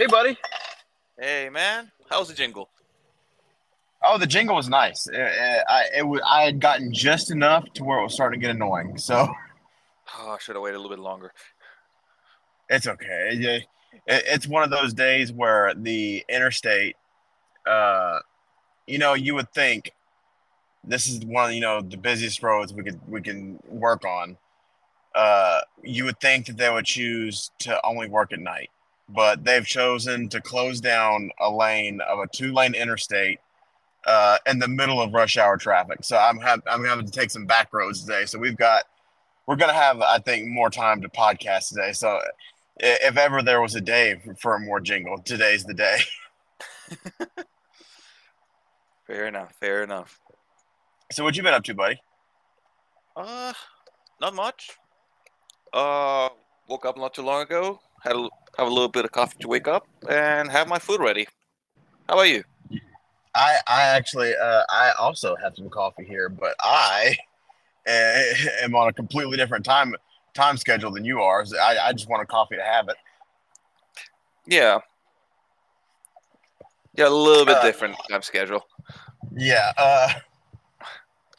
Hey, buddy. Hey, man. How's the jingle? Oh, the jingle was nice. It, it, I it was, I had gotten just enough to where it was starting to get annoying. So Oh, I should have waited a little bit longer. it's okay. It- it- it's one of those days where the interstate, uh, you know, you would think this is one of you know the busiest roads we could we can work on. Uh, you would think that they would choose to only work at night, but they've chosen to close down a lane of a two lane interstate uh, in the middle of rush hour traffic. So I'm ha- I'm having to take some back roads today. So we've got we're gonna have I think more time to podcast today. So if ever there was a day for, for a more jingle, today's the day. Fair enough. Fair enough. So what you been up to, buddy? Uh, not much. Uh, woke up not too long ago. Had a, have a little bit of coffee to wake up and have my food ready. How about you? I I actually uh, I also have some coffee here, but I am on a completely different time time schedule than you are. So I, I just want a coffee to have it. Yeah. Yeah, a little bit Uh, different time schedule. Yeah. Uh,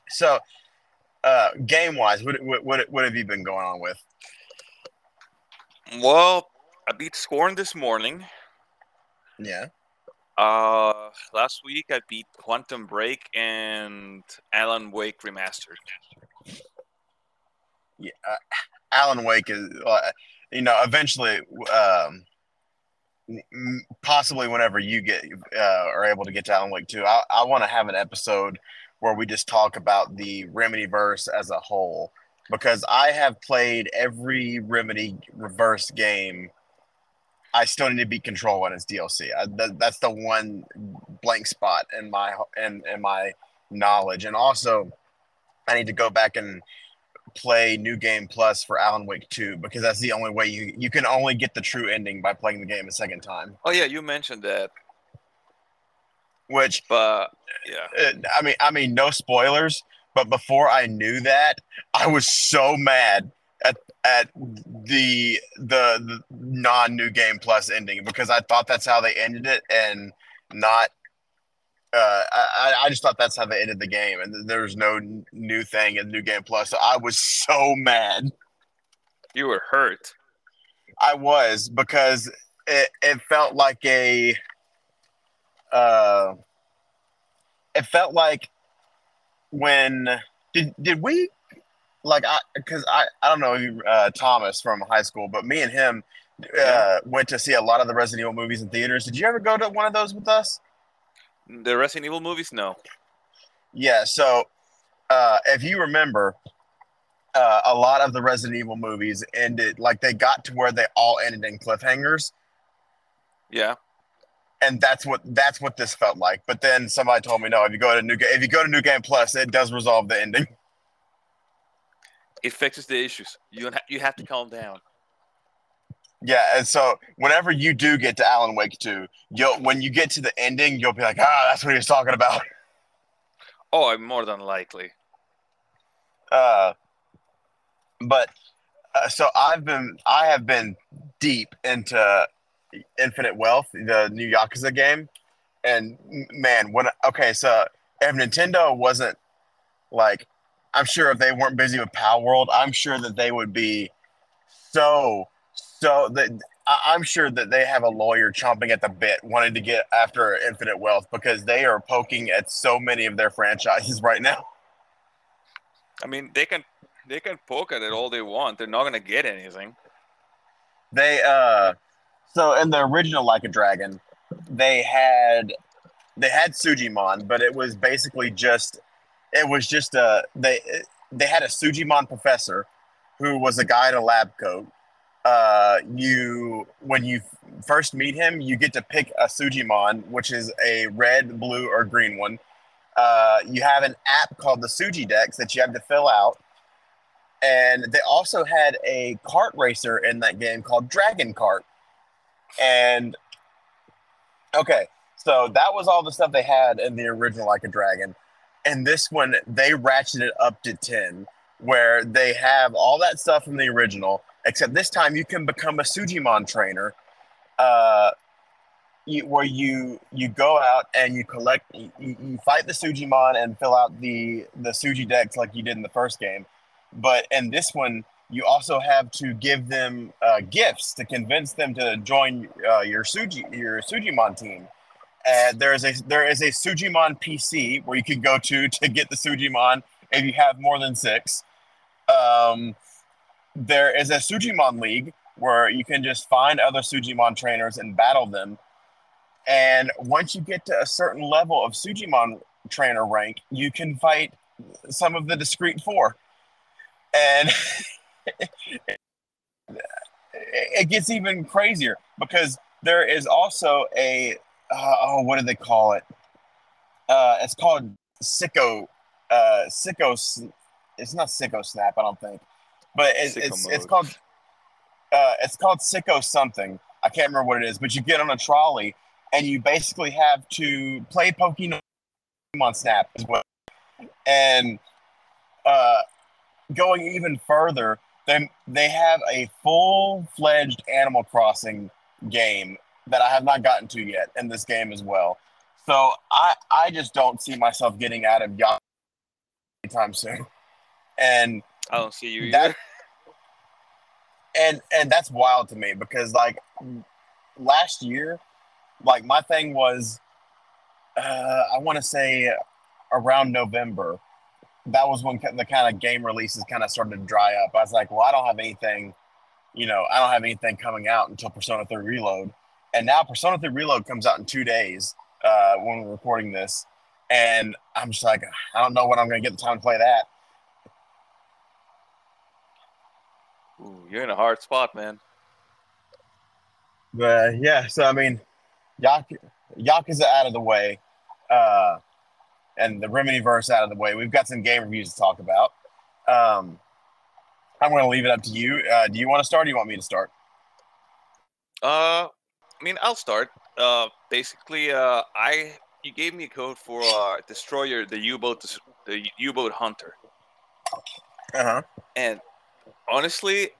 so uh, game wise, what what what have you been going on with? Well, I beat Scorn this morning. Yeah. Uh, last week I beat Quantum Break and Alan Wake Remastered. Yeah. Uh, Alan Wake is, uh, you know, eventually, um, possibly whenever you get uh, are able to get to Alan Wake too, I, I want to have an episode where we just talk about the Remedy verse as a whole because I have played every Remedy verse game. I still need to beat Control when it's DLC. I, that, that's the one blank spot in my in, in my knowledge, and also I need to go back and play New Game Plus for Alan Wake 2 because that's the only way you you can only get the true ending by playing the game a second time. Oh yeah, you mentioned that, Which but yeah, uh, I mean I mean no spoilers, but before I knew that, I was so mad at the the, the non New Game Plus ending because I thought that's how they ended it and not uh, I, I just thought that's how they ended the game, and there was no n- new thing in New Game Plus. So I was so mad. you were hurt. I was because it, it felt like a uh it felt like when did did we like I because I I don't know you uh Thomas from high school but me and him uh went to see a lot of the Resident Evil movies in theaters. Did you ever go to one of those with us? The Resident Evil movies, no. Yeah, so uh, if you remember, uh, a lot of the Resident Evil movies ended like they got to where they all ended in cliffhangers, Yeah, and that's what that's what this felt like. But then somebody told me no. If you go to new Ga- if you go to New Game Plus, it does resolve the ending. it fixes the issues. You you have to calm down. Yeah, and so whenever you do get to Alan Wake 2, you'll when you get to the ending, you'll be like, ah, that's what he was talking about. Oh, I'm more than likely. Uh, but uh, so I've been I have been deep into Infinite Wealth, the new Yakuza game, and man, when okay, so if Nintendo wasn't like, I'm sure if they weren't busy with Palworld, I'm sure that they would be so so that. I'm sure that they have a lawyer chomping at the bit, wanting to get after Infinite Wealth because they are poking at so many of their franchises right now. I mean, they can they can poke at it all they want. They're not gonna get anything. They uh so in the original Like a Dragon, they had they had Sujimon, but it was basically just it was just a they they had a Sujimon professor who was a guy in a lab coat. Uh you when you first meet him, you get to pick a Sujimon, which is a red, blue, or green one. Uh, you have an app called the Suji Dex that you have to fill out and they also had a kart racer in that game called Dragon Kart. And okay, so that was all the stuff they had in the original Like a Dragon. And this one, they ratcheted it up to 10, where they have all that stuff from the original, except this time you can become a Sujimon trainer. Uh, you, where you you go out and you collect you, you fight the Sujimon and fill out the the Suji Dex like you did in the first game, but in this one you also have to give them uh, gifts to convince them to join uh, your Suji your Sujimon team. And there is a there is a Sujimon PC where you can go to to get the Sujimon if you have more than six. Um, there is a Sujimon League where you can just find other Sujimon trainers and battle them. And once you get to a certain level of Sujimon trainer rank, you can fight some of the discrete four. And it gets even crazier because there is also a uh, oh, what do they call it? Uh, it's called sicko. Uh, sicko. It's not sicko snap, I don't think, but it, it's mode. it's called. Uh, it's called sicko something. I can't remember what it is, but you get on a trolley and you basically have to play Pokemon Snap as well. And uh, going even further, then they have a full fledged Animal Crossing game that I have not gotten to yet in this game as well. So I I just don't see myself getting out of Yahoo anytime soon. And I don't see you that, either. And and that's wild to me because like last year, like my thing was uh, I want to say around November. That was when the kind of game releases kind of started to dry up. I was like, well, I don't have anything, you know, I don't have anything coming out until Persona 3 Reload. And now Persona 3 Reload comes out in two days uh, when we're recording this. And I'm just like, I don't know when I'm going to get the time to play that. Ooh, you're in a hard spot, man. But yeah, so I mean, Yak is out of the way, uh, and the Remedy verse out of the way. We've got some game reviews to talk about. Um, I'm going to leave it up to you. Uh, do you want to start? or Do you want me to start? Uh, I mean, I'll start. Uh, basically, uh, I you gave me a code for uh, destroyer, the U-boat, the U-boat hunter. Uh huh. And honestly,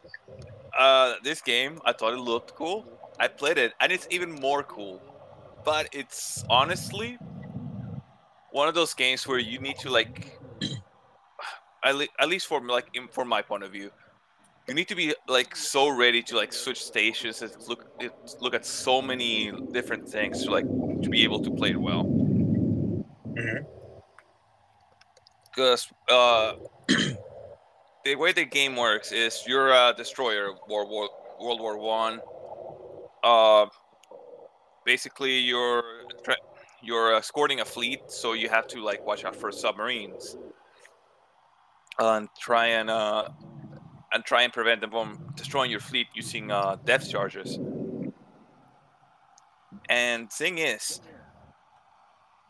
uh, this game I thought it looked cool. I played it, and it's even more cool. But it's honestly one of those games where you need to like, at, le- at least for like in, from my point of view, you need to be like so ready to like switch stations and look look at so many different things to like to be able to play it well. Because mm-hmm. uh, the way the game works is you're a destroyer, World War World War One. Uh, basically, you're you're escorting a fleet, so you have to like watch out for submarines and try and uh, and try and prevent them from destroying your fleet using uh, depth charges. And thing is,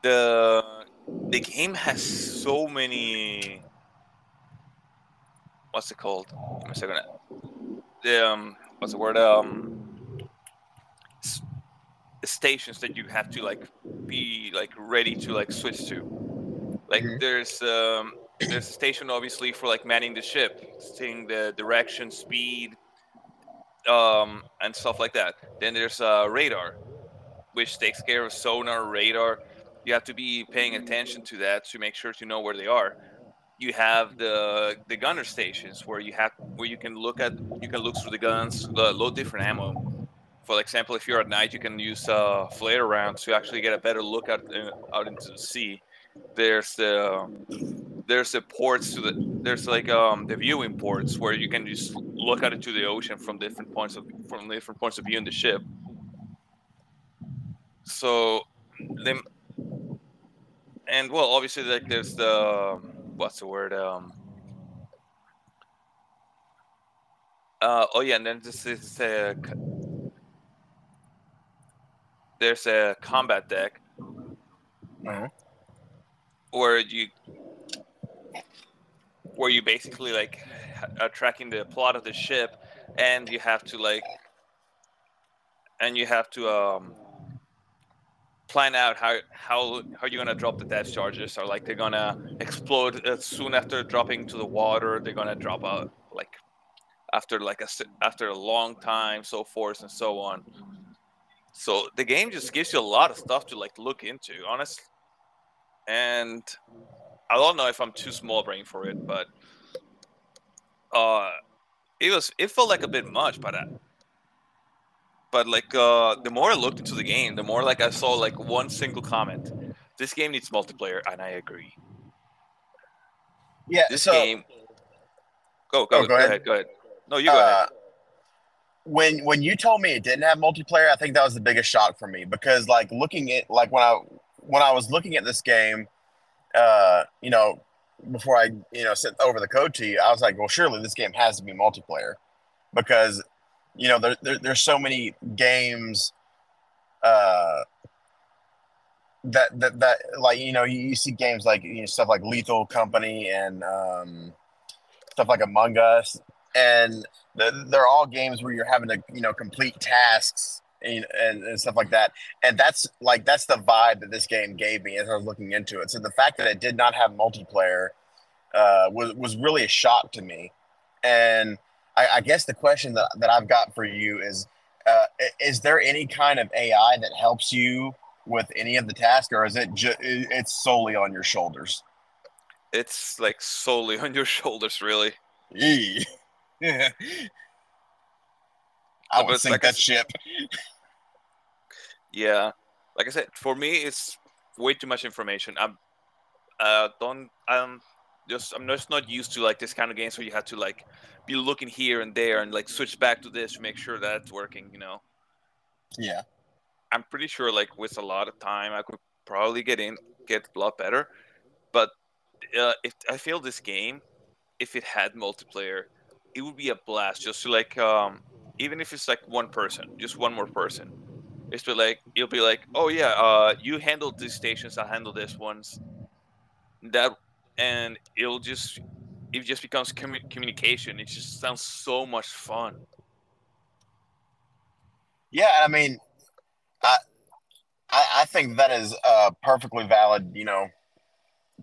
the the game has so many. What's it called? Give me a second. The um, what's the word? Um, stations that you have to like be like ready to like switch to. Like mm-hmm. there's um there's a station obviously for like manning the ship, seeing the direction, speed, um, and stuff like that. Then there's a uh, radar, which takes care of sonar, radar. You have to be paying attention to that to make sure to know where they are. You have the the gunner stations where you have where you can look at you can look through the guns, uh, load different ammo. For example, if you're at night, you can use uh, flare rounds to actually get a better look out uh, out into the sea there's the there's the ports to the there's like um the viewing ports where you can just look out into the ocean from different points of from different points of view in the ship. So them and well obviously like there's the what's the word um uh oh yeah and then this is a there's a combat deck uh-huh where you where you basically like are tracking the plot of the ship and you have to like and you have to um plan out how how how you're gonna drop the depth charges or like they're gonna explode uh, soon after dropping to the water they're gonna drop out like after like a after a long time so forth and so on So the game just gives you a lot of stuff to like look into, honestly. And I don't know if I'm too small brain for it, but uh, it was it felt like a bit much, but uh, but like uh, the more I looked into the game, the more like I saw like one single comment. This game needs multiplayer, and I agree. Yeah, This so game. Go go Oh, go go, ahead. ahead. Go ahead. No, you go uh, ahead. when when you told me it didn't have multiplayer, I think that was the biggest shock for me because like looking at like when I when I was looking at this game, uh, you know, before I you know sent over the code to you, I was like, well, surely this game has to be multiplayer because you know there, there there's so many games uh that that that like you know you, you see games like you know, stuff like Lethal Company and um stuff like Among Us. And the, they're all games where you're having to you know complete tasks and, and, and stuff like that and that's like that's the vibe that this game gave me as i was looking into it so the fact that it did not have multiplayer uh, was, was really a shock to me and i, I guess the question that, that i've got for you is uh, is there any kind of ai that helps you with any of the tasks or is it ju- it's solely on your shoulders It's like solely on your shoulders, really. Eee. I would sink like I that s- ship. Yeah, like I said, for me, it's way too much information. I'm, uh, don't, I'm just, I'm just not used to like this kind of games where you have to like be looking here and there and like switch back to this to make sure that it's working. You know, Yeah. I'm pretty sure like with a lot of time, I could probably get in, get a lot better. But uh, if I feel this game, if it had multiplayer, it would be a blast. Just to like, um, even if it's like one person, just one more person. It's be like you'll be like, oh yeah, uh, you handled these stations, I handle this ones. That and it'll just it just becomes commu- communication. It just sounds so much fun. Yeah, I mean, I, I I think that is a perfectly valid, you know,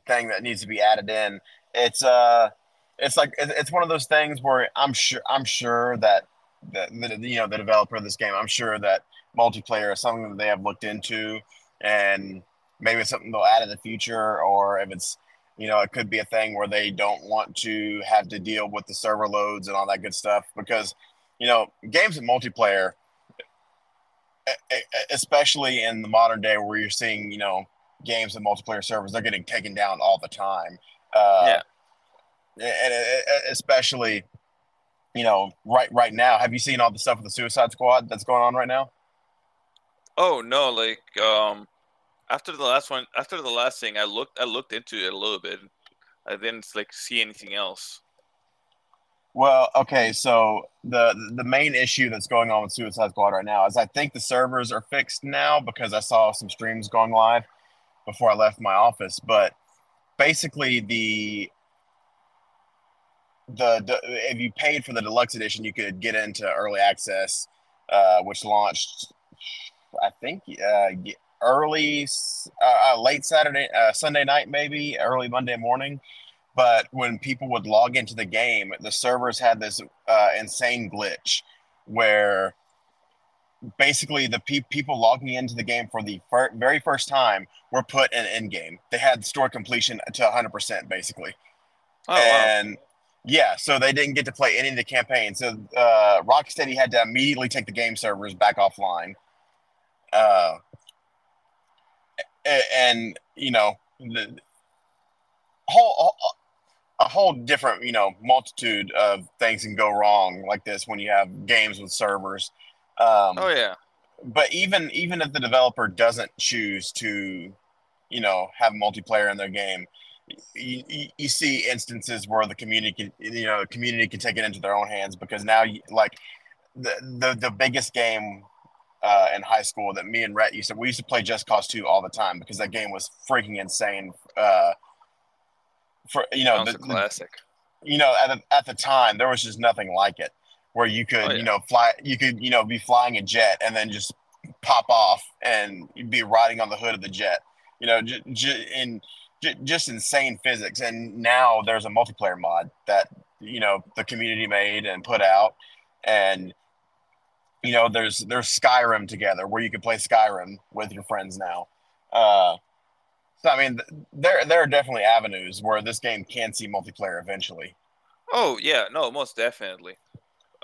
thing that needs to be added in. It's uh, it's like it's one of those things where I'm sure I'm sure that that the, you know the developer of this game, I'm sure that multiplayer is something that they have looked into, and maybe it's something they'll add in the future, or if it's you know it could be a thing where they don't want to have to deal with the server loads and all that good stuff because you know games in multiplayer especially in the modern day where you're seeing you know games and multiplayer servers they're getting taken down all the time uh Yeah. and especially you know right right now have you seen all the stuff with the suicide squad that's going on right now Oh no, like um, after the last one, after the last thing, I looked, I looked into it a little bit. I didn't like see anything else. well okay so the the main issue that's going on with suicide squad right now is i think the servers are fixed now because i saw some streams going live before i left my office but basically the the, the if you paid for the deluxe edition, you could get into early access, uh, which launched, I think, uh, early, uh, uh, late Saturday, uh, Sunday night, maybe early Monday morning. But when people would log into the game, the servers had this uh, insane glitch where basically the pe- people logging into the game for the fir- very first time were put in end game. They had store completion to 100%, basically Oh wow. Yeah, so they didn't get to play any of the campaign. So uh, Rocksteady had to immediately take the game servers back offline. Uh, and you know, the whole a whole different you know multitude of things can go wrong like this when you have games with servers. Um, Oh yeah. but even even if the developer doesn't choose to you know have multiplayer in their game you, you, see instances where the community can you know the community can take it into their own hands because now you, like the, the the biggest game uh, in high school that me and Rhett used to we used to play Just Cause 2 all the time because that game was freaking insane uh, for you know the, a the- classic. you know at the, at the time there was just nothing like it where you could Oh, yeah. you know fly you could you know be flying a jet and then just pop off and be riding on the hood of the jet you know j- j- in j- just insane physics and now there's a multiplayer mod that you know the community made and put out and you know, there's there's Skyrim together where you can play Skyrim with your friends now. Uh, so I mean, there there are definitely avenues where this game can see multiplayer eventually. Oh yeah, no, most definitely.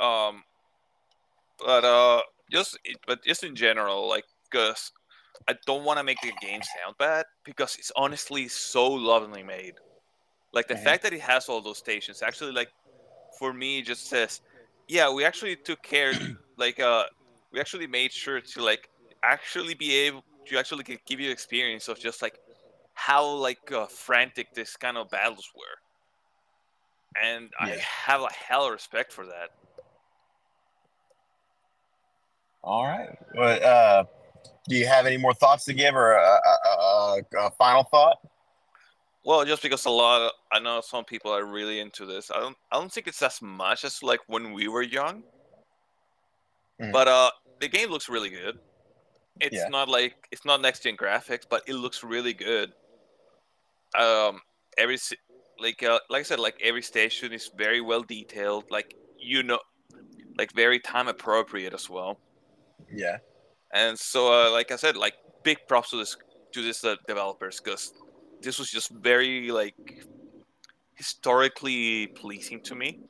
Um, but uh, just but just in general, like, cause I don't want to make the game sound bad because it's honestly so lovingly made. Like the mm-hmm. fact that it has all those stations actually, like, for me, just says, yeah, we actually took care. like, uh, we actually made sure to like actually be able to actually give you experience of just like how like uh, frantic this kind of battles were, and yeah. I have a hell of respect for that. All right. Well, uh, do you have any more thoughts to give, or a, a, a, a final thought? Well, just because a lot, of, I know some people are really into this. I don't, I don't think it's as much as like when we were young. Mm. But uh, the game looks really good. It's yeah. not like it's not next gen graphics, but it looks really good. Um, every like uh, like I said, like every station is very well detailed. Like you know, like very time appropriate as well. Yeah. And so, uh, like I said, like big props to this to this uh, developers because this was just very like historically pleasing to me.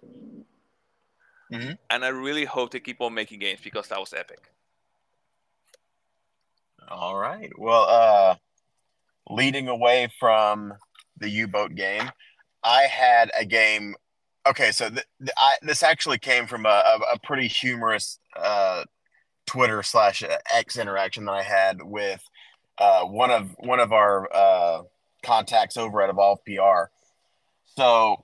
Mm-hmm. And I really hope they keep on making games because that was epic. All right. Well, uh, leading away from the U-boat game, I had a game. Okay, so th- th- I, this actually came from a, a, a pretty humorous uh, Twitter slash X interaction that I had with uh, one of one of our uh, contacts over at Evolve PR. So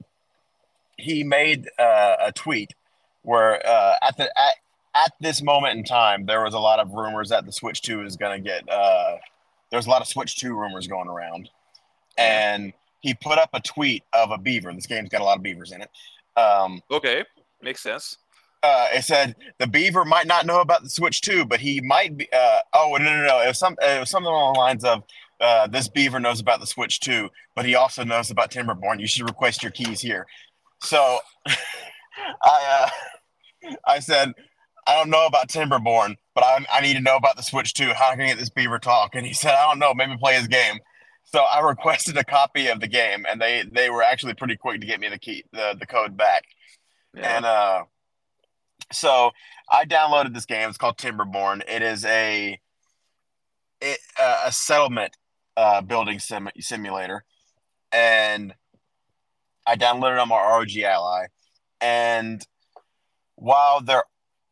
he made uh, a tweet where uh, at the at, at this moment in time there was a lot of rumors that the Switch Two is going to get. Uh, there's a lot of Switch Two rumors going around, and he put up a tweet of a beaver. This game's got a lot of beavers in it. Um, okay, makes sense uh, it said the beaver might not know about the Switch Two, but he might be. Uh, oh no, no, no! It was some. It was something along the lines of uh, this beaver knows about the Switch Two, but he also knows about Timberborn. You should request your keys here. So, I uh, I said I don't know about Timberborn, but I, I need to know about the Switch Two. How can I get this beaver talk? And he said, I don't know. Maybe play his game. So I requested a copy of the game, and they they were actually pretty quick to get me the key the the code back. Yeah. And uh so I downloaded this game. It's called Timberborn. It is a it, uh, a settlement uh, building sim- simulator, and I downloaded it on my ROG Ally. And while there,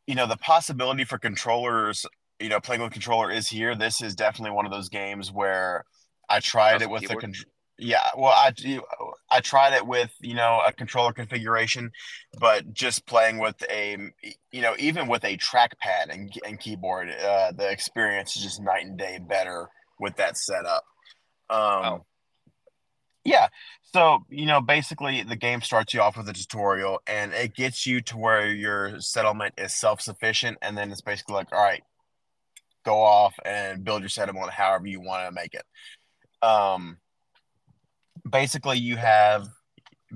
you know, the possibility for controllers, you know, playing with controller is here. This is definitely one of those games where I tried it with the controller yeah, well, I do. I tried it with you know a controller configuration, but just playing with a you know even with a trackpad and, and keyboard, uh, the experience is just night and day better with that setup. Um, wow. Yeah, so you know basically the game starts you off with a tutorial, and it gets you to where your settlement is self sufficient, and then it's basically like, all right, go off and build your settlement however you want to make it. Um, basically you have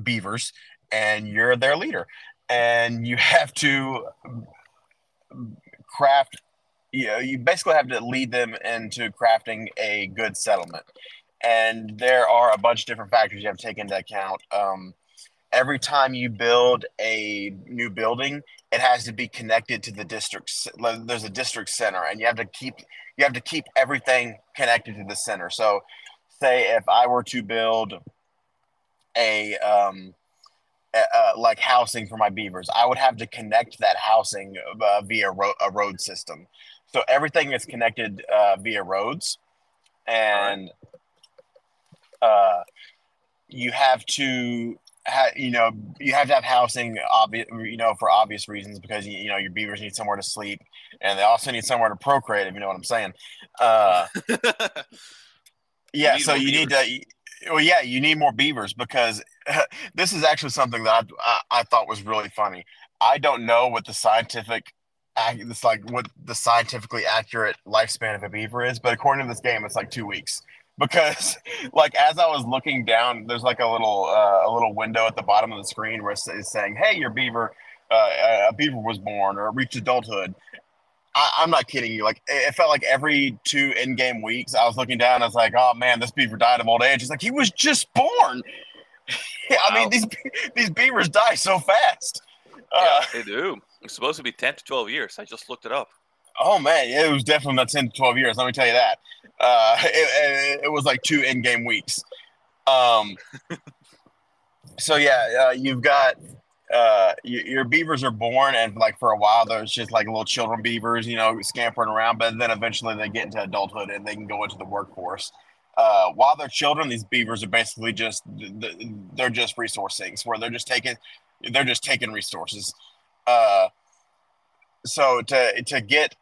beavers and you're their leader. And you have to craft you know you basically have to lead them into crafting a good settlement. And there are a bunch of different factors you have to take into account. Um, every time you build a new building it has to be connected to the district there's a district center and you have to keep you have to keep everything connected to the center. So say if I were to build a um, uh, like housing for my beavers, I would have to connect that housing uh, via ro- a road system. So everything is connected uh, via roads, and uh, you have to, ha- you know, you have to have housing, obvious, you know, for obvious reasons because you know your beavers need somewhere to sleep, and they also need somewhere to procreate. If you know what I'm saying. Uh, Yeah, so you beavers. need to. Well, yeah, you need more beavers because this is actually something that I, I, I thought was really funny. I don't know what the scientific it's like what the scientifically accurate lifespan of a beaver is, but according to this game, it's like two weeks. Because, like, as I was looking down, there's like a little uh, a little window at the bottom of the screen where it's saying, "Hey, your beaver, uh, a beaver was born or reached adulthood," I, am not kidding you. Like it felt like every two in-game weeks, I was looking down. I was like, "Oh man, this beaver died of old age." It's like he was just born. Wow. I mean, these these beavers die so fast. Yeah, uh, they do. It's supposed to be ten to twelve years. I just looked it up. Oh man, it was definitely not ten to twelve years. Let me tell you that. Uh, it, it, was like two in-game weeks. Um, so yeah, uh, you've got uh, your beavers are born, and like for a while, there's just like little children beavers, you know, scampering around. But then eventually, they get into adulthood and they can go into the workforce. Uh, while they're children, these beavers are basically just they're just resource sinks where they're just taking they're just taking resources. Uh, so to to get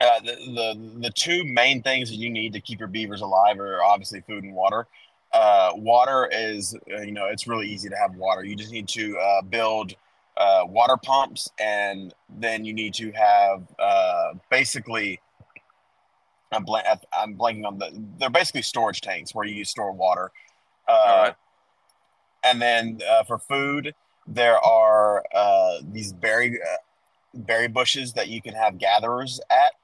uh, the, the the two main things that you need to keep your beavers alive are obviously food and water uh, water is uh, you know it's really easy to have water. You just need to uh, build uh, water pumps and then you need to have uh, basically I'm, blank, I'm blanking on the they're basically storage tanks where you store water uh, and then for food there are these berry berry bushes that you can have gatherers at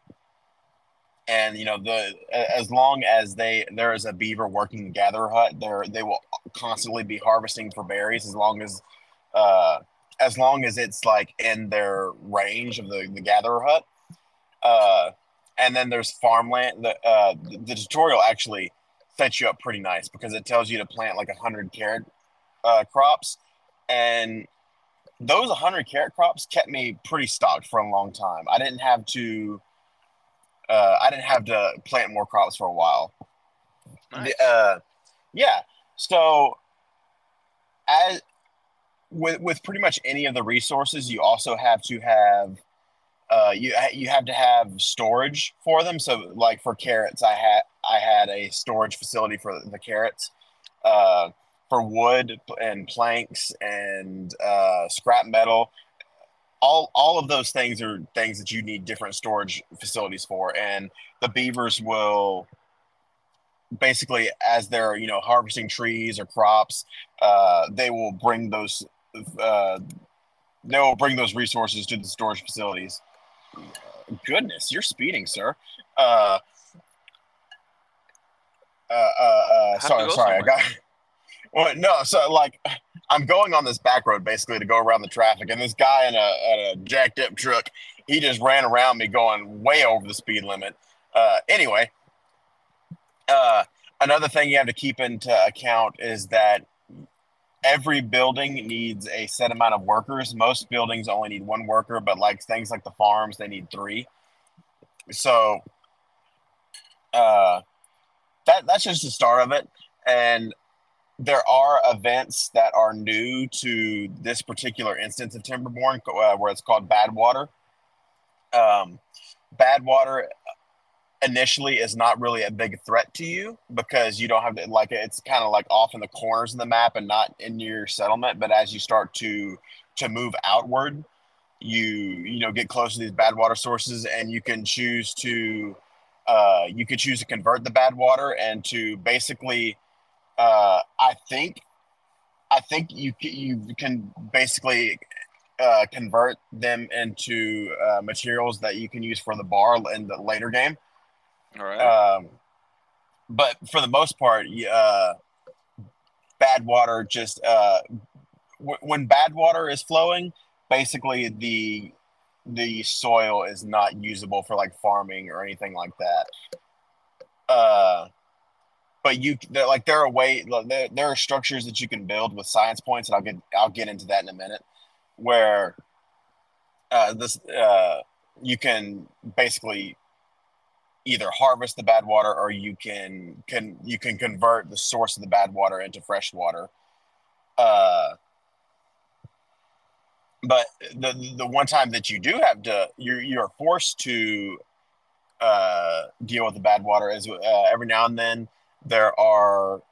and you know the as long as they there is a beaver working the gather hut there they will constantly be harvesting for berries as long as uh as long as it's like in their range of the the gatherer hut. Uh and then there's farmland the uh the, the tutorial actually sets you up pretty nice because it tells you to plant like a hundred carrot uh crops. And those 100 carrot crops kept me pretty stocked for a long time. I didn't have to uh, I didn't have to plant more crops for a while. Nice. Uh, yeah. So, as with with pretty much any of the resources, you also have to have uh, you you have to have storage for them. So, like for carrots, I had I had a storage facility for the carrots. Uh, for wood and planks and uh, scrap metal, all all of those things are things that you need different storage facilities for. And the beavers will basically as they're you know harvesting trees or crops uh, they will bring those uh, they will bring those resources to the storage facilities. Goodness you're speeding sir. Uh, uh, uh, uh sorry sorry i got well, no, so like I'm going on this back road basically to go around the traffic, and this guy in a, a jacked up truck, he just ran around me going way over the speed limit. Uh, anyway, uh, another thing you have to keep into account is that every building needs a set amount of workers. Most buildings only need one worker, but like things like the farms, they need three. So uh, that that's just the start of it. And there are events that are new to this particular instance of Timberborn, uh, where it's called Bad Water. Um, bad Water initially is not really a big threat to you because you don't have to like it's kind of like off in the corners of the map and not in your settlement. But as you start to to move outward, you you know get close to these bad water sources, and you can choose to uh, you could choose to convert the bad water and to basically uh, I think I think you you can basically uh, convert them into uh, materials that you can use for the bar in the later game. All right. Um, but for the most part, uh, bad water just uh, w- when bad water is flowing, basically the the soil is not usable for like farming or anything like that. Uh, but you like there are way there, there are structures that you can build with science points and i'll get i'll get into that in a minute where uh, this uh, you can basically either harvest the bad water or you can can you can convert the source of the bad water into fresh water. Uh, but the the one time that you do have to you're you're forced to uh, deal with the bad water is uh, every now and then there are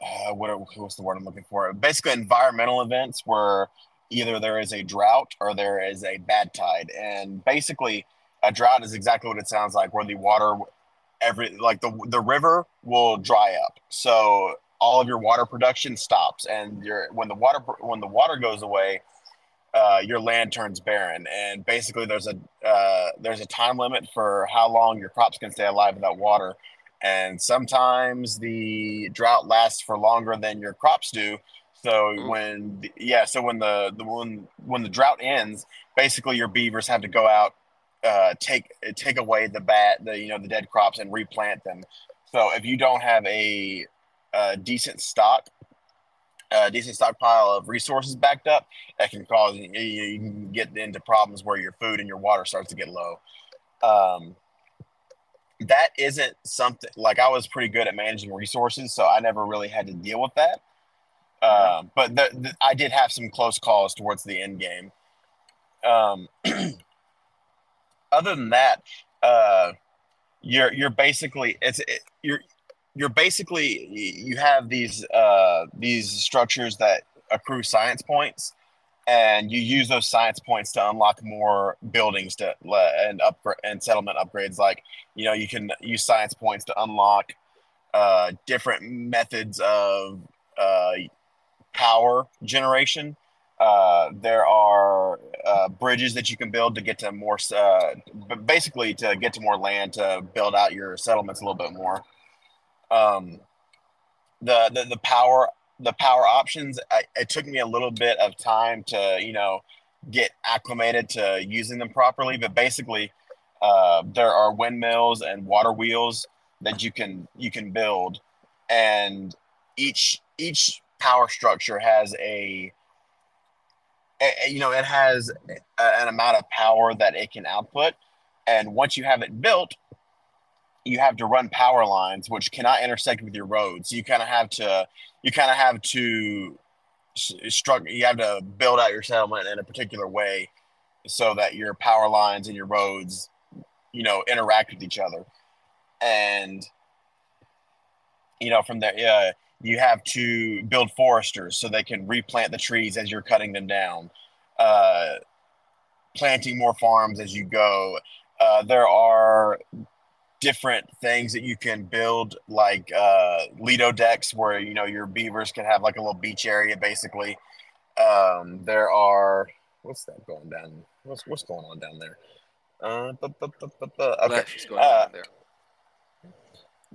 uh, what what's the word I'm looking for? Basically, environmental events where either there is a drought or there is a bad tide, and basically, a drought is exactly what it sounds like, where the water every like the the river will dry up, so all of your water production stops, and your when the water when the water goes away, uh, your land turns barren, and basically there's a uh, there's a time limit for how long your crops can stay alive without water, and sometimes the drought lasts for longer than your crops do. So Mm. when the, yeah, so when the, the when when the drought ends, basically your beavers have to go out, uh, take take away the bat, the you know the dead crops and replant them. So if you don't have a, a decent stock, a decent stockpile of resources backed up, that can cause you, you can get into problems where your food and your water starts to get low. Um, that isn't something like I was pretty good at managing resources, so I never really had to deal with that. Uh, but the, the, I did have some close calls towards the end game. Um, other than that, uh, you're you're basically it's it, you're you're basically you have these uh, these structures that accrue science points, and you use those science points to unlock more buildings to and upgrade and settlement upgrades. Like you know you can use science points to unlock uh, different methods of uh, power generation. Uh, there are uh, bridges that you can build to get to more, uh, basically to get to more land to build out your settlements a little bit more. Um, the, the the power the power options. I, it took me a little bit of time to you know get acclimated to using them properly, but basically uh, there are windmills and water wheels that you can you can build, and each each power structure has a, a you know it has a, an amount of power that it can output and once you have it built you have to run power lines which cannot intersect with your roads you kind of have to you kind of have to structure you have to build out your settlement in a particular way so that your power lines and your roads you know interact with each other. And you know from there yeah you have to build foresters so they can replant the trees as you're cutting them down. Uh, planting more farms as you go. Uh, there are different things that you can build like uh, lido decks where you know your beavers can have like a little beach area basically um, there are what's that going down what's, what's going on down there uh, bu- bu- bu- okay going Uh, there.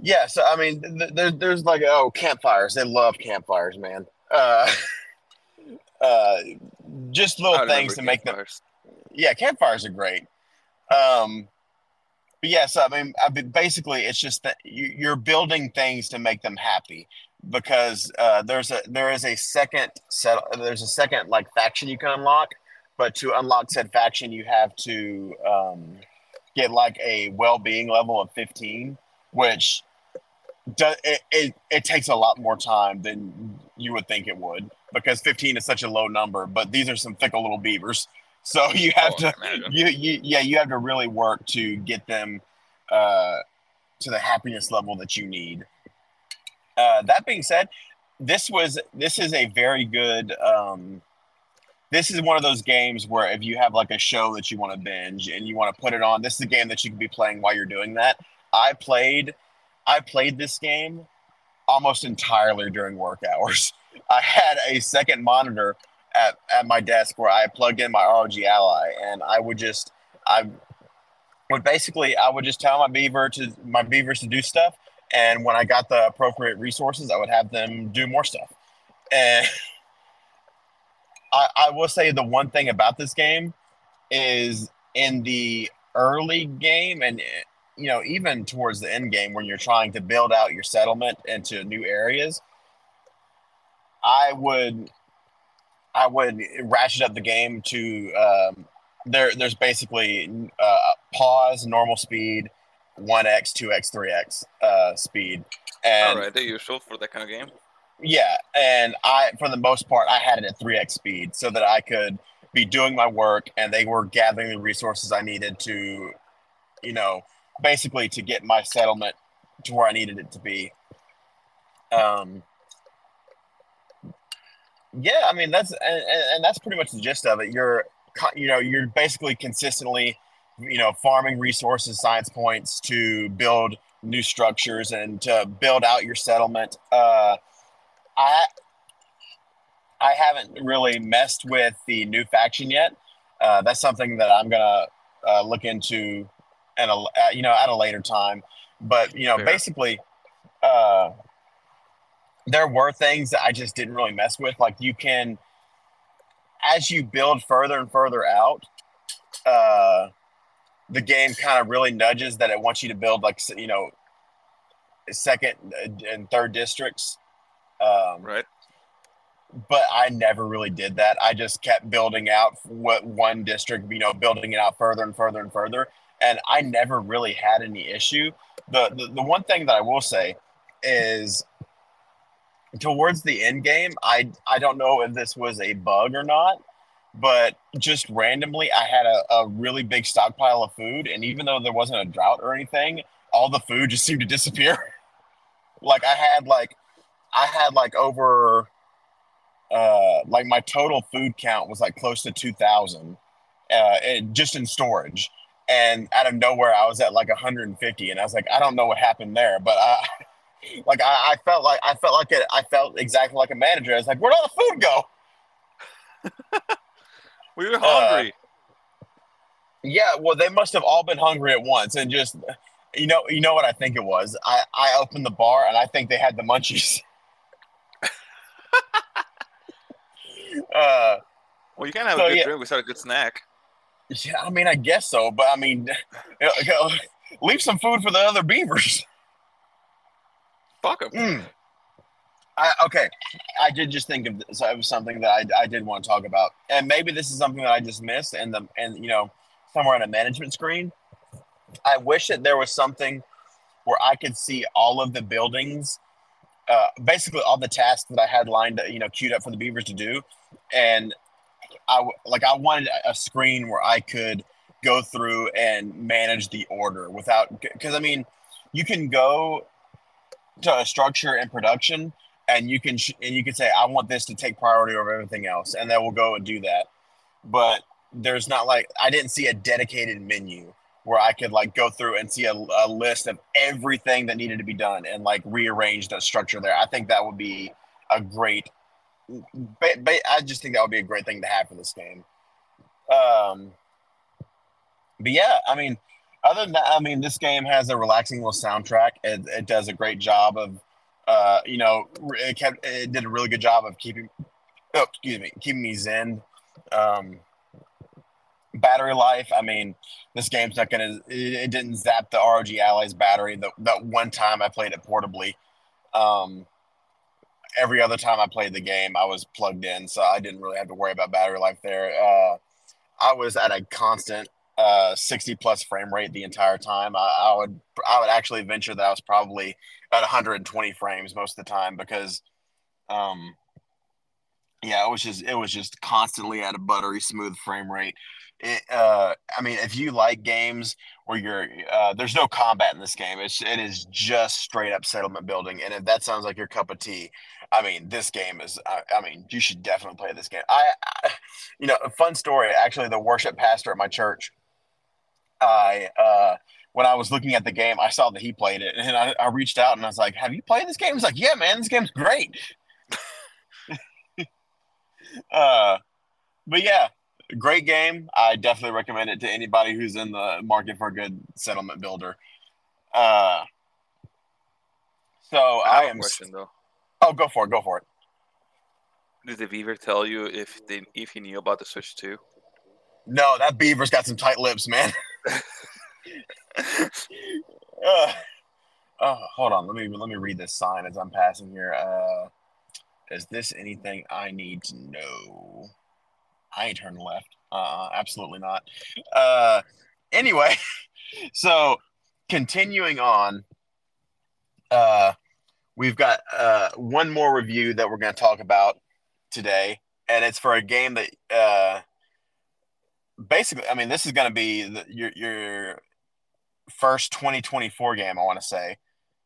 Yeah, so I mean, th- there's there's like oh campfires. They love campfires, man. Uh, uh, just little things to make them. Yeah, campfires are great. Um, but yeah, so I mean, I mean, basically, it's just that you, you're building things to make them happy because uh, there's a there is a second set. There's a second like faction you can unlock, but to unlock said faction, you have to um, get like a well-being level of 15, which it, it, it takes a lot more time than you would think it would because 15 is such a low number. But these are some fickle little beavers, so you have Oh, to you, you yeah you have to really work to get them uh, to the happiness level that you need. Uh, that being said this was this is a very good um, this is one of those games where if you have like a show that you want to binge and you want to put it on this is a game that you can be playing while you're doing that. I played i played this game almost entirely during work hours. I had a second monitor at, at my desk where I plugged in my ROG Ally, and I would just I would basically I would just tell my beaver to my beavers to do stuff, and when I got the appropriate resources, I would have them do more stuff. And I, I will say the one thing about this game is in the early game and you know even towards the end game when you're trying to build out your settlement into new areas i would i would ratchet up the game to um, there there's basically uh, pause normal speed 1x 2x 3x uh, speed and All right, the usual for that kind of game. yeah, and I, for the most part, I had it at 3x speed so that I could be doing my work and they were gathering the resources I needed to, you know, basically to get my settlement to where I needed it to be. Um, yeah, I mean that's and, and that's pretty much the gist of it. You're, you know, you're basically consistently, you know, farming resources, science points to build new structures and to build out your settlement. Uh, I I haven't really messed with the new faction yet. Uh, that's something that I'm gonna uh, look into, and uh, you know, at a later time. But you know, Fair. basically, uh, there were things that I just didn't really mess with. Like you can, as you build further and further out, uh, the game kind of really nudges that it wants you to build like you know, second and third districts. Um, Right. but I never really did that. I just kept building out what one district, you know, building it out further and further and further. And I never really had any issue. The, the the one thing that I will say is towards the end game, I I don't know if this was a bug or not, but just randomly I had a, a really big stockpile of food, and even though there wasn't a drought or anything, all the food just seemed to disappear. like I had like I had like over uh like my total food count was like close to 2000 uh just in storage and out of nowhere i was at like 150 and i was like i don't know what happened there but i like I, I felt like i felt like it i felt exactly like a manager i was like where'd all the food go We were hungry. yeah well they must have all been hungry at once and just you know you know what i think it was i i opened the bar and i think they had the munchies uh well, you can't have so, a good yeah. drink without a good snack. Yeah, I mean, I guess so, but I mean, leave some food for the other beavers. Fuck them. Mm. I, okay, I did just think of this. It was something that I, I did want to talk about, and maybe this is something that I just missed, and the and you know, somewhere on a management screen. I wish that there was something where I could see all of the buildings, uh, basically all the tasks that I had lined, up, you know, queued up for the beavers to do, and I like I wanted a screen where I could go through and manage the order without because I mean, you can go to a structure in production and you can sh- and you can say I want this to take priority over everything else, and then we'll go and do that. But there's not like I didn't see a dedicated menu where I could like go through and see a, a list of everything that needed to be done and like rearrange the structure there. I think that would be a great. Ba- ba- I just think that would be a great thing to have for this game. Um, but yeah, I mean, other than that, I mean, this game has a relaxing little soundtrack. It, it does a great job of, uh, you know, it kept it did a really good job of keeping, oh, excuse me, keeping me zen. Um, battery life. I mean, this game's not gonna. It, it didn't zap the ROG Ally's battery. That that one time I played it portably. Um, every other time I played the game, I was plugged in, so I didn't really have to worry about battery life there. Uh, I was at a constant uh, 60 plus frame rate the entire time. I, I would I would actually venture that I was probably at 120 frames most of the time because, um, yeah, it was just it was just constantly at a buttery smooth frame rate. It, uh, I mean, if you like games where you're uh, there's no combat in this game, it's it is just straight up settlement building, and if that sounds like your cup of tea, I mean, this game is. I, I mean, you should definitely play this game. I, I, you know, a fun story. Actually, the worship pastor at my church, I, uh, when I was looking at the game, I saw that he played it, and I, I reached out and I was like, "Have you played this game?" He's like, "Yeah, man, this game's great." uh, but yeah, great game. I definitely recommend it to anybody who's in the market for a good settlement builder. Uh, so I I am. question though. Oh, go for it. Go for it. Did the Beaver tell you if they if he knew about the Switch 2? No, that beaver's got some tight lips, man. uh, oh, hold on. Let me let me read this sign as I'm passing here. Uh, is this anything I need to know? I ain't turning left. Uh, absolutely not. Uh, anyway, so continuing on, uh, we've got uh, one more review that we're going to talk about today, and it's for a game that uh, basically, I mean, this is going to be the, your your first 2024 game. I want to say.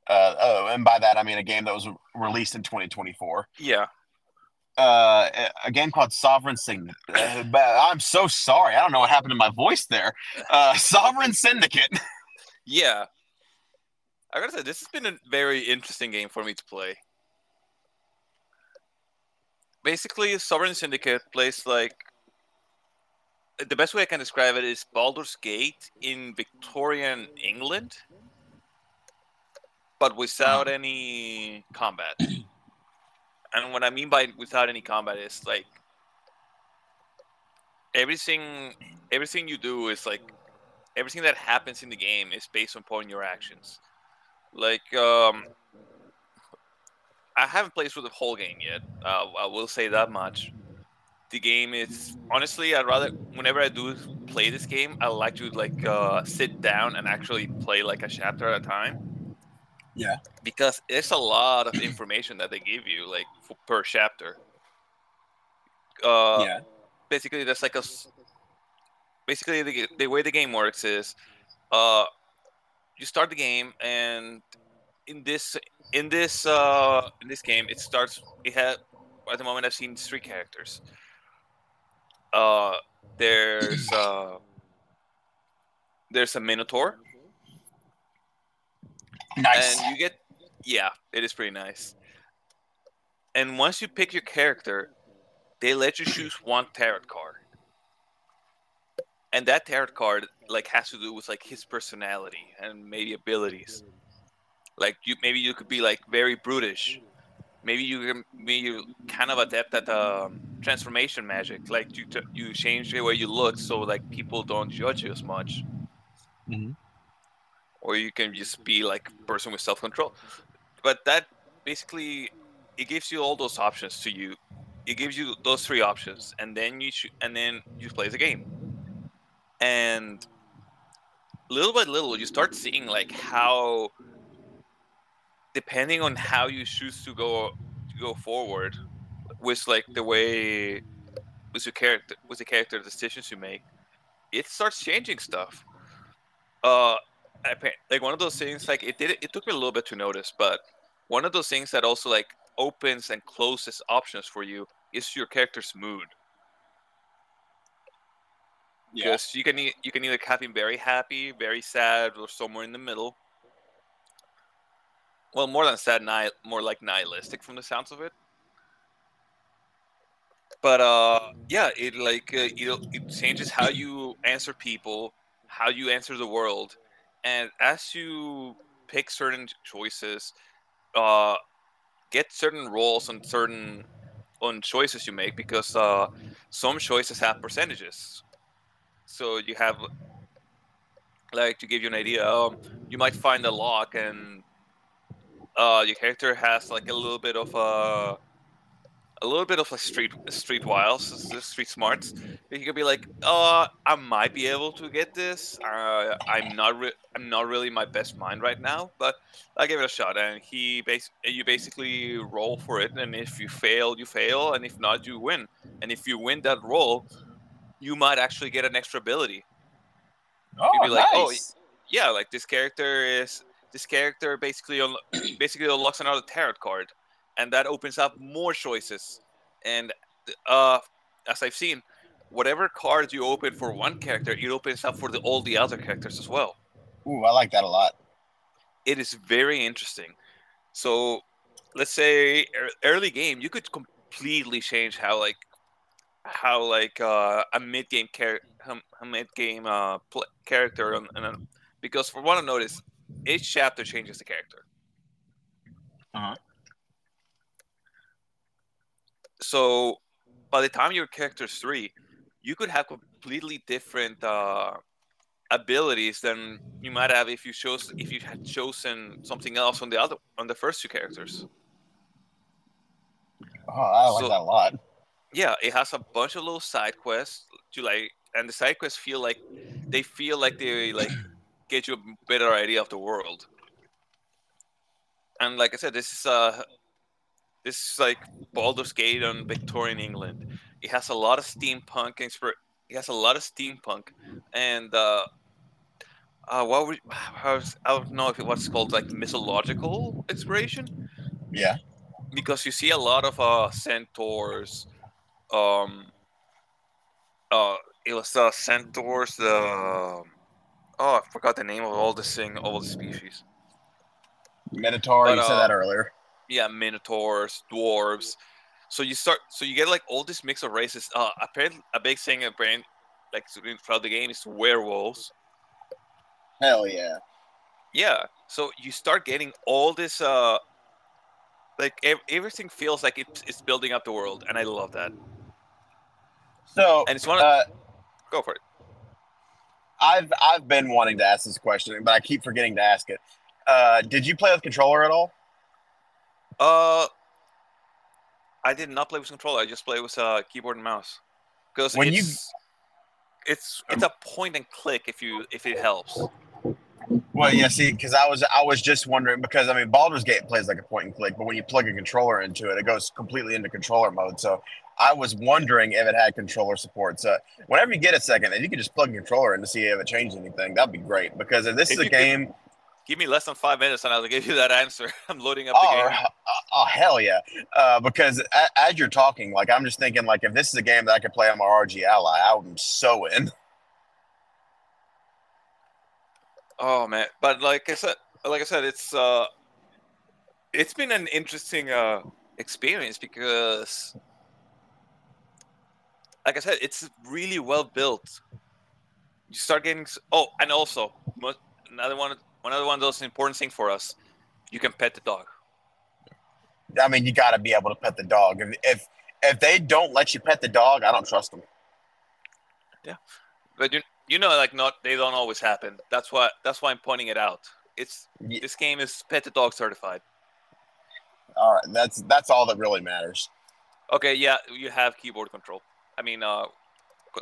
Uh, oh, and by that I mean a game that was released in 2024 Yeah. uh, a game called Sovereign Syndicate. Uh, I'm so sorry. I don't know what happened to my voice there. Uh, Sovereign Syndicate. Yeah. I gotta say, this has been a very interesting game for me to play. basically, Sovereign Syndicate plays like the best way I can describe it is Baldur's Gate in Victorian England, but without any combat. and what I mean by without any combat is like everything everything you do is like everything that happens in the game is based upon your actions. Like um I haven't played through the whole game yet. Uh, I will say that much. The game is honestly, I'd rather whenever I do play this game, I like to like uh, sit down and actually play like a chapter at a time. Yeah. Because it's a lot of information that they give you, like f- per chapter. Uh, yeah. Basically, there's like a. Basically, the, the way the game works is, uh, you start the game and in this in this uh in this game it starts it had at the moment i've seen three characters uh there's uh there's a minotaur. Nice. and you get yeah it is pretty nice. And once you pick your character they let you choose one tarot card. And that tarot card like has to do with like his personality and maybe abilities. Like you maybe you could be like very brutish maybe you can maybe you kind of adept at um, transformation magic. Like you you change the way you look so like people don't judge you as much. Mhm. or you can just be like a person with self-control. But that basically it gives you all those options to you. It gives you those three options and then you sh- and then you play the game. And little by little you start seeing like how depending on how you choose to go to go forward with like the way with your character with the character decisions you make it starts changing stuff uh like one of those things like it did it took me a little bit to notice but one of those things that also like opens and closes options for you is your character's mood Yeah. you can you can either have him very happy, very sad, or somewhere in the middle. Well, more than sad, ni- more like nihilistic from the sounds of it. But uh, yeah, it like uh, it changes how you answer people, how you answer the world, and as you pick certain choices, uh, get certain roles on certain on choices you make because uh, some choices have percentages so you have like to give you an idea um, you might find a lock and uh, your character has like a little bit of a a little bit of a street street wiles street smarts. You could be like uh i might be able to get this. Uh, i'm not re- i'm not really my best mind right now but i give it a shot. And he bas- you basically roll for it and if you fail you fail and if not you win. And if you win that roll you might actually get an extra ability. Oh, You'd be like, oh, nice. yeah, like this character is this character basically un- basically unlocks another tarot card, and that opens up more choices. And uh, as I've seen, whatever card you open for one character, it opens up for the, all the other characters as well. Ooh, I like that a lot. It is very interesting. So, let's say ear- early game, you could completely change how like how like uh, a mid game char- um, a mid game uh, character, and, and because for what I noticed, each chapter changes the character. Uh-huh. So, by the time your character's three, you could have completely different uh, abilities than you might have if you chose if you had chosen something else on the other on the first two characters. Oh, I like So- that a lot. yeah, it has a bunch of little side quests to like, and the side quests feel like they feel like they like get you a better idea of the world. And like I said, this is uh this is like Baldur's Gate on Victorian England. It has a lot of steampunk inspir- It has a lot of steampunk, and uh, uh, what would how's, I don't know if it was called like mythological inspiration Yeah. because you see a lot of uh centaurs um uh it was uh centaurs the oh i forgot the name of all the thing all the species Minotaur, But, you said uh, that earlier. yeah minotaurs dwarves So you start, so you get like all this mix of races. Uh, apparently, a big thing apparently, like throughout the game is werewolves. Hell yeah. Yeah. So you start getting all this. Uh, like ev- everything feels like it's it's building up the world, and I love that. So And it's one of uh, go for it. I've I've been wanting to ask this question, but I keep forgetting to ask it. Uh, did you play with controller at all? Uh, I did not play with controller. I just play with uh, keyboard and mouse because When you- it's it's it's a point and click if you if it helps. Well, yeah. See, because I was I was just wondering because I mean Baldur's Gate plays like a point and click, but when you plug a controller into it, it goes completely into controller mode. So I was wondering if it had controller support. So whenever you get a second, if you could just plug a controller in to see if it changed anything, that'd be great. Because if this If is a could- game, Give me less than five minutes and I'll give you that answer. I'm loading up the oh, game. oh, oh, hell yeah! Uh, because a, as you're talking, like I'm just thinking, like if this is a game that I could play on my ROG Ally, I'm so in. Oh man, but like I said, like I said, it's uh, it's been an interesting uh experience because, like I said, it's really well built. You start getting oh, and also another one, another one of those important things for us. You can pet the dog. I mean, you got to be able to pet the dog. If, if if they don't let you pet the dog, I don't trust them. Yeah, but you you know, like not they don't always happen. That's why that's why I'm pointing it out. It's Ye- this game is pet the dog certified. All right, that's that's all that really matters. Okay, yeah, you have keyboard control. I mean, uh, co-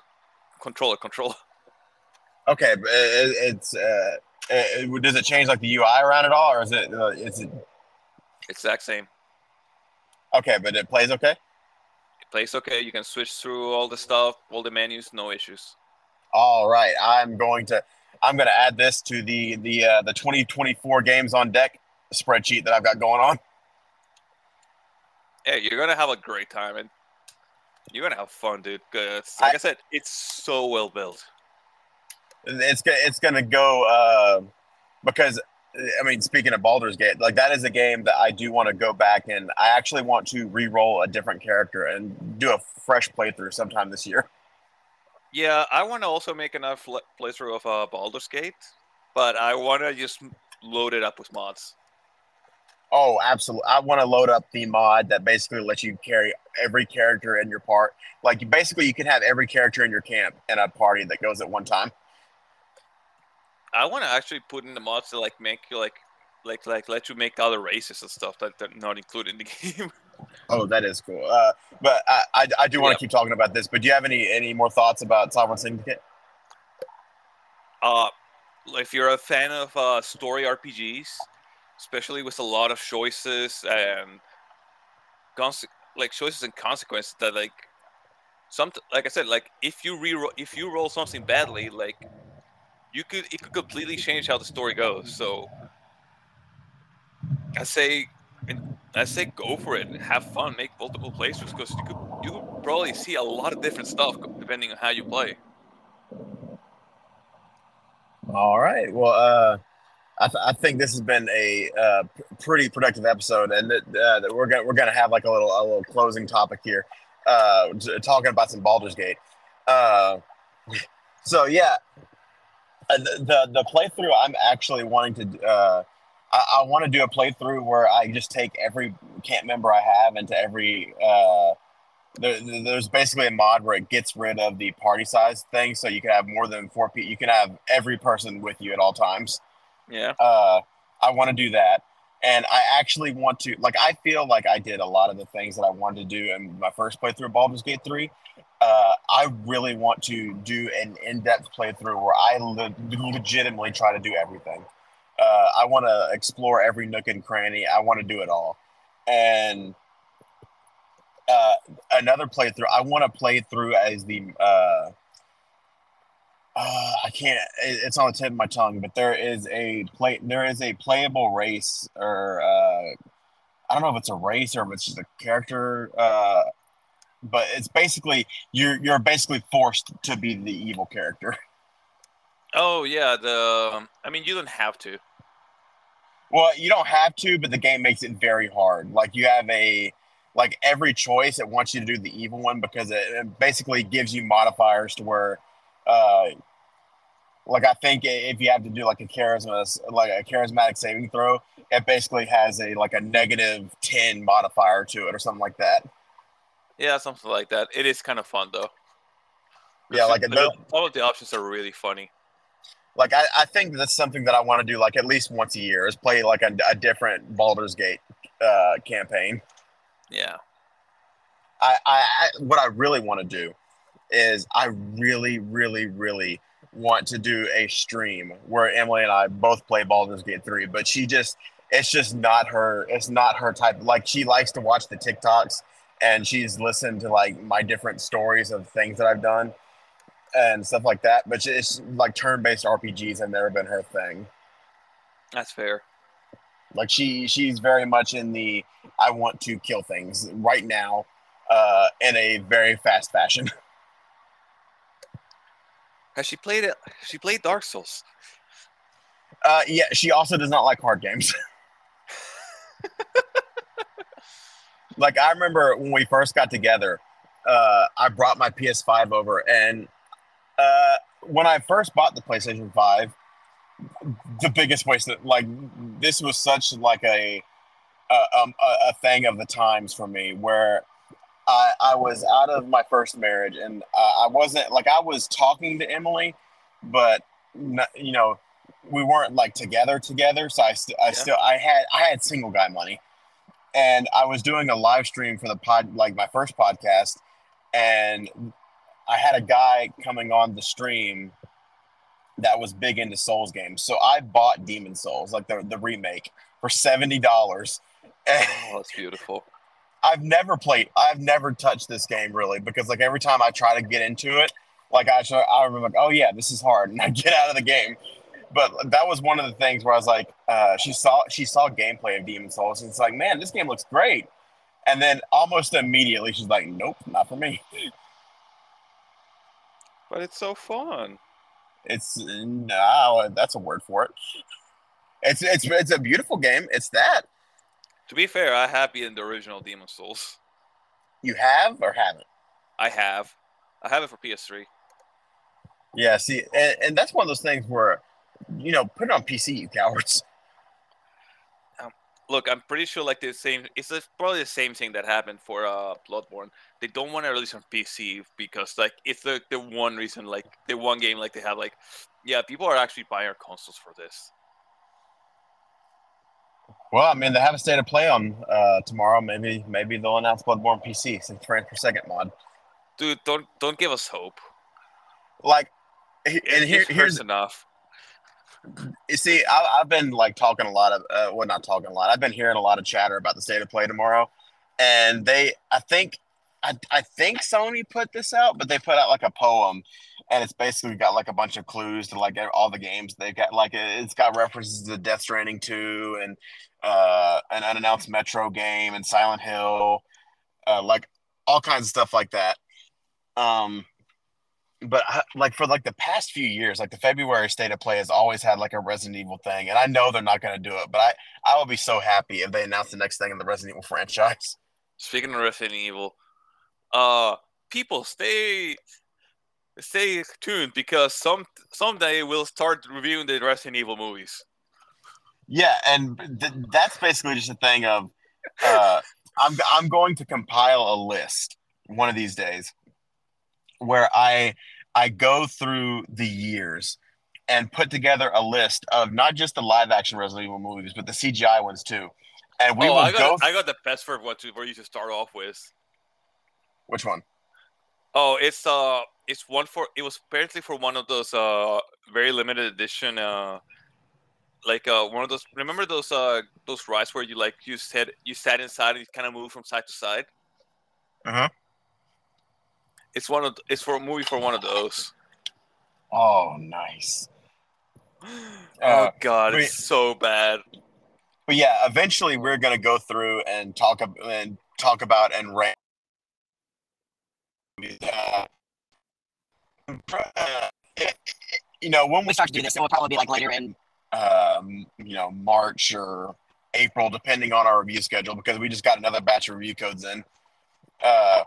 controller control. Okay, but it, it's uh, it, does it change like the UI around at all, or is it uh, is it Exact same. okay? But it plays okay. It plays okay. You can switch through all the stuff, all the menus, no issues. All right, I'm going to I'm going to add this to the the uh, the 2024 games on deck spreadsheet that I've got going on. Hey, you're gonna have a great time, and you're gonna have fun, dude. like I, said, it's so well built. It's it's going to go uh, because I mean, speaking of Baldur's Gate, like that is a game that I do want to go back and I actually want to re-roll a different character and do a fresh playthrough sometime this year. Yeah, I want to also make another fl- playthrough of uh, Baldur's Gate, but I want to just load it up with mods. Oh, absolutely! I want to load up the mod that basically lets you carry every character in your part. Like basically, you can have every character in your camp in a party that goes at one time. I want to actually put in the mods to like make you like, like, like let you make other races and stuff that are not included in the game. Oh, that is cool. Uh, but I, I, I do want to Yeah. keep talking about this. But do you have any any more thoughts about Sovereign Syndicate? uh, if you're a fan of uh, story RPGs, especially with a lot of choices and conse- like choices and consequences that like some like I said, like if you re if you roll something badly, like you could it could completely change how the story goes. So I say I say go for it have fun, make multiple playthroughs because you could you could probably see a lot of different stuff depending on how you play. All right. Well, uh, I, th- I think this has been a uh, p- pretty productive episode, and that, uh, that we're gonna we're gonna have like a little a little closing topic here, uh, t- talking about some Baldur's Gate. Uh, so yeah, uh, the, the the playthrough I'm actually wanting to. Uh, I, I want to do a playthrough where I just take every camp member I have into every. Uh, there, there's basically a mod where it gets rid of the party size thing, so you can have more than four people. You can have every person with you at all times. Yeah. Uh, I want to do that, and I actually want to. Like, I feel like I did a lot of the things that I wanted to do in my first playthrough of Baldur's Gate Three. Uh, I really want to do an in-depth playthrough where I le- legitimately try to do everything. Uh, I want to explore every nook and cranny. I want to do it all, and uh, another playthrough. I want to play through as the. Uh, uh, I can't. it- It's on the tip of my tongue, but there is a play. There is a playable race, or uh, I don't know if it's a race or if it's just a character. Uh, but it's basically you're you're basically forced to be the evil character. Oh yeah, the um, I mean you don't have to. Well, you don't have to, but the game makes it very hard. Like you have a like every choice it wants you to do the evil one because it, it basically gives you modifiers to where uh like I think if you have to do like a charisma like a charismatic saving throw, it basically has a like a negative 10 modifier to it or something like that. Yeah, something like that. It is kind of fun though. Yeah, like the, all of the options are really funny. Like I, I think that's something that I want to do like at least once a year is play like a, a different Baldur's Gate uh, campaign. Yeah. I, I, I what I really want to do is I really, really, really want to do a stream where Emily and I both play Baldur's Gate 3, but she just it's just not her it's not her type like she likes to watch the TikToks and she's listened to like my different stories of things that I've done and stuff like that, but it's like turn-based RPGs have never been her thing. That's fair. Like she she's very much in the I want to kill things right now uh in a very fast fashion. Has she played it? She played Dark Souls. Uh, yeah, she also does not like hard games. like I remember when we first got together, uh, I brought my PS5 over, and uh, when I first bought the PlayStation 5, the biggest waste that like this was such like a a, um, a, a thing of the times for me where I, I was out of my first marriage and uh, I wasn't like I was talking to Emily, but not, you know we weren't like together together. So I, st- I yeah. still I had I had single guy money, and I was doing a live stream for the pod like my first podcast, and I had a guy coming on the stream that was big into Souls games. So I bought Demon Souls like the the remake for seventy dollars. Oh, that's beautiful. I've never played. I've never touched this game really because like every time I try to get into it, like I try, I remember like, oh yeah, this is hard, and I get out of the game. But that was one of the things where I was like, uh, she saw she saw gameplay of Demon Souls, and it's like, man, this game looks great. And then almost immediately, she's like, nope, not for me. But it's so fun. It's no, that's a word for it. It's it's it's a beautiful game. It's that. To be fair, I have beaten the original Demon Souls. You have or haven't? I have. I have it for PS3. Yeah, see, and, and that's one of those things where, you know, put it on PC, you cowards. Look, I'm pretty sure like the same. It's probably the same thing that happened for uh Bloodborne. They don't want to release on PC because like it's the the one reason like the one game like they have like, yeah, people are actually buying our consoles for this. Well, I mean, they have a state of play on uh, tomorrow. Maybe maybe they'll announce Bloodborne PC since frames per second mod. Dude, don't don't give us hope. Like, and here, here's enough. You see, I, have been like talking a lot of, uh, well, not talking a lot. I've been hearing a lot of chatter about the state of play tomorrow, and they, I think, I, I think Sony put this out, but they put out like a poem and it's basically got like a bunch of clues to like all the games they've got like it's got references to Death Stranding 2 and uh, an unannounced Metro game and Silent Hill, uh, like all kinds of stuff like that. Um, but I, like for like the past few years, like the February state of play has always had like a Resident Evil thing, and I know they're not going to do it, but I I will be so happy if they announce the next thing in the Resident Evil franchise. Speaking of Resident Evil, uh, people stay stay tuned because some someday we'll start reviewing the Resident Evil movies. Yeah, and th- that's basically just a thing of uh, I'm I'm going to compile a list one of these days where I I go through the years and put together a list of not just the live action Resident Evil movies, but the CGI ones too. And we oh, will I got, go. I got the best for what to where you should start off with. Which one? Oh, it's uh, it's one for. It was apparently for one of those uh, very limited edition uh, like uh, one of those. Remember those uh, those rides where you like you said you sat inside and you kind of move from side to side. Uh huh. It's one of it's for a movie for one of those. Oh, nice. oh uh, God, it's so bad. But yeah, eventually we're gonna go through and talk and talk about and rank. Uh, you know, when we start to do this, it will probably be like later in um, you know, March or April, depending on our review schedule, because we just got another batch of review codes in. Uh,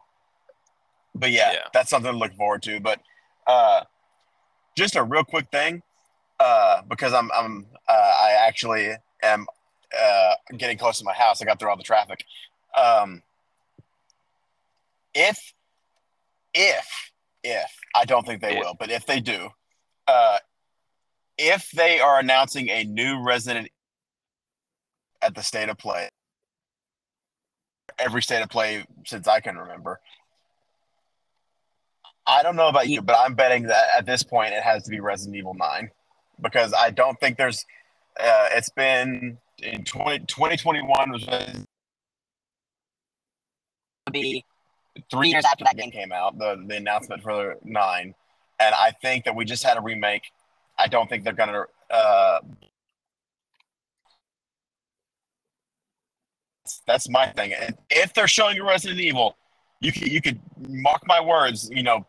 but yeah, Yeah. that's something to look forward to. But uh, just a real quick thing, uh, because I'm I'm uh, I actually am uh, getting close to my house. I got through all the traffic. Um, if if if I don't think they If. will, but if they do, uh, if they are announcing a new Resident at the state of play, every state of play since I can remember. I don't know about you, but I'm betting that at this point it has to be Resident Evil 9 because I don't think there's. Uh, it's been in 20, 2021 was be three years after that game came out, the, the announcement for nine, and I think that we just had a remake. I don't think they're gonna. Uh, that's my thing. And if they're showing you Resident Evil, you could you could mark my words. You know,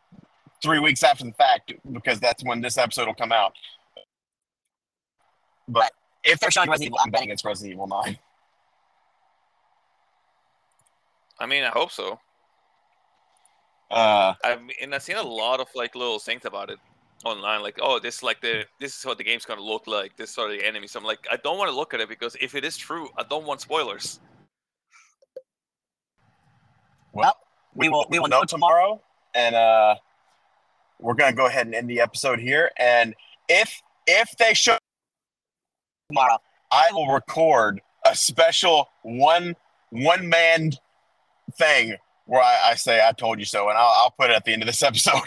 three weeks after the fact, because that's when this episode will come out. But if they're showing Resident Evil, I'm betting it's Resident Evil Nine. I mean, I hope so. Uh, I've and I've seen a lot of like little things about it online, like oh, this like the this is what the game's gonna look like. This are the enemies. So I'm like, I don't want to look at it because if it is true, I don't want spoilers. Well, we will we will know tomorrow and uh we're gonna go ahead and end the episode here and if if they show tomorrow. i will record a special one one man thing where I, I say i told you so and I'll, I'll put it at the end of this episode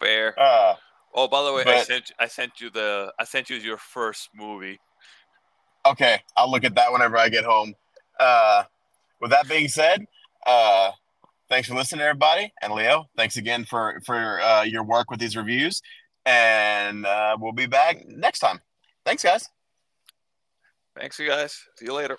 Fair. uh Oh, by the way, I sent I sent you the I sent you your first movie. okay i'll look at that whenever i get home uh with that being said uh thanks for listening everybody and leo thanks again for for uh, your work with these reviews and uh, we'll be back next time thanks guys Thanks, you guys. See you later.